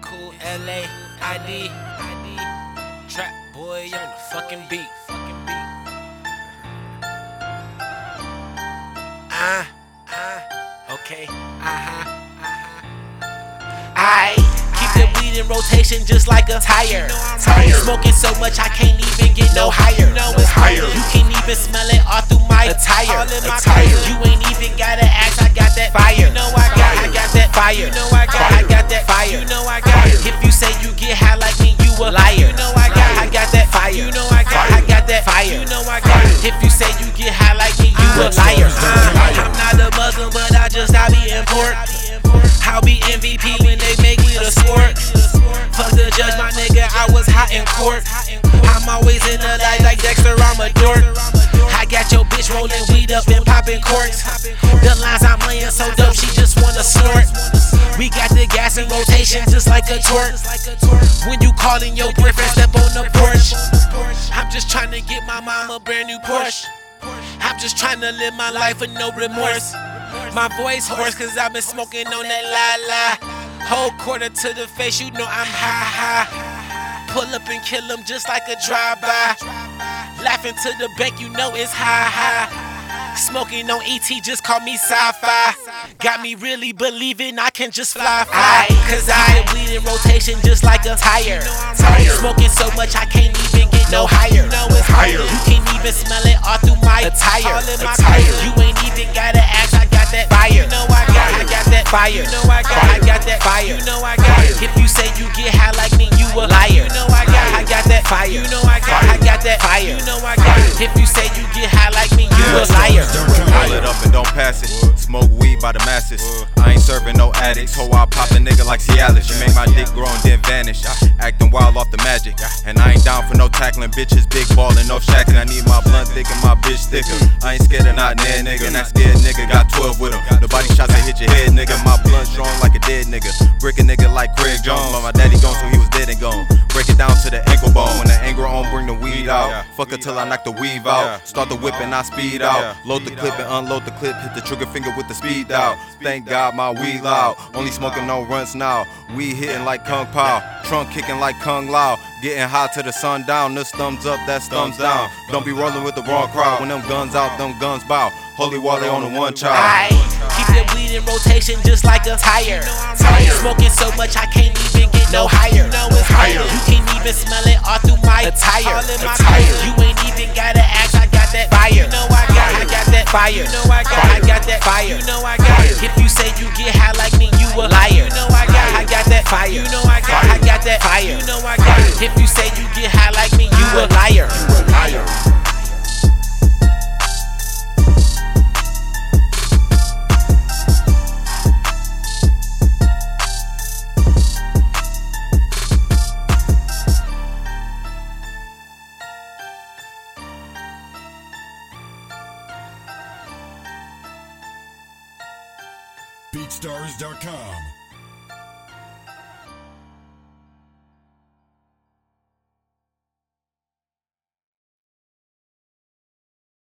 Cool LA ID. Trap boy on the fucking beat. Fucking beat. Ah, ah, okay, uh huh, uh huh. I keep the weed in rotation just like a tire. Tire. Smoking so much I can't even get no higher. You know it's higher. You can even smell it all through my attire. All in my Attire. You ain't even gotta ask, I got that fire. You know I got, I got that fire. You know MVP when they make it a sport. Fuck the judge, my nigga, I was hot in court. I'm always in the light like Dexter, I'm a dork. I got your bitch rolling weed up and popping corks. The lines I'm laying so dope, she just wanna snort. We got the gas in rotation just like a torch. When you calling your boyfriend, step on the porch. I'm just trying to get my mom a brand new Porsche. I'm just trying to live my life with no remorse. My voice hoarse cause I've been smoking on that la la. Whole quarter to the face, you know I'm high high. Pull up and kill him just like a drive-by. Laughing to the bank, you know it's high high. Smoking on ET, just call me sci-fi. Got me really believing I can just fly fly. Cause I weed in rotation just like a tire. Tire. Smoking so much I can't even get no higher. You know it's Higher. You can't even smell it all through my attire. All in my fire. You know I got, I got that fire. You know I got. It. If you say you get high like me, you a liar. You know I got, I got that fire. You know I got, I got that fire. You know I got. If you say you get high like me, you a liar. Roll it up and don't pass it. Smoke weed by the masses. I ain't serving no addicts. So I pop a nigga like Cialis. You make my dick grow and then vanish. Acting wild off the magic. And I ain't down for no tackling bitches. Big ballin', no shacking. I need my blunt thick and my bitch thicker. I ain't scared of not near nigga. And that scared nigga got 12 with him. Nobody shots that hit your head, nigga. My blunt strong like a dead nigga. Brick a nigga like Craig Jones. But my bring the weed out. Fuck it till I knock the weave out. Start the whip and I speed out. Load the clip and unload the clip. Hit the trigger finger with the speed out. Thank God my weed loud. Only smoking no runs now. We hitting like Kung Pao. Trunk kicking like Kung Lao. Getting hot to the sun down. This thumbs up, that's thumbs down. Don't be rolling with the wrong crowd. When them guns out, them guns bow. Holy Wally on the one child. I keep the weed in rotation just like a tire. Tire. Smoking so much I can't even get no higher. You know it's Higher. You can even smell it all through my attire. Attire. You ain't even gotta ask, I got that fire. You know I got, I got that fire. You know I got, I got that fire. You know I got. If you say you get high like me, you a liar. You know I got, I got that fire. You know I got, I got that fire. You know I got. If you say you get high like me, you a liar. You a Liar. BeatStars.com.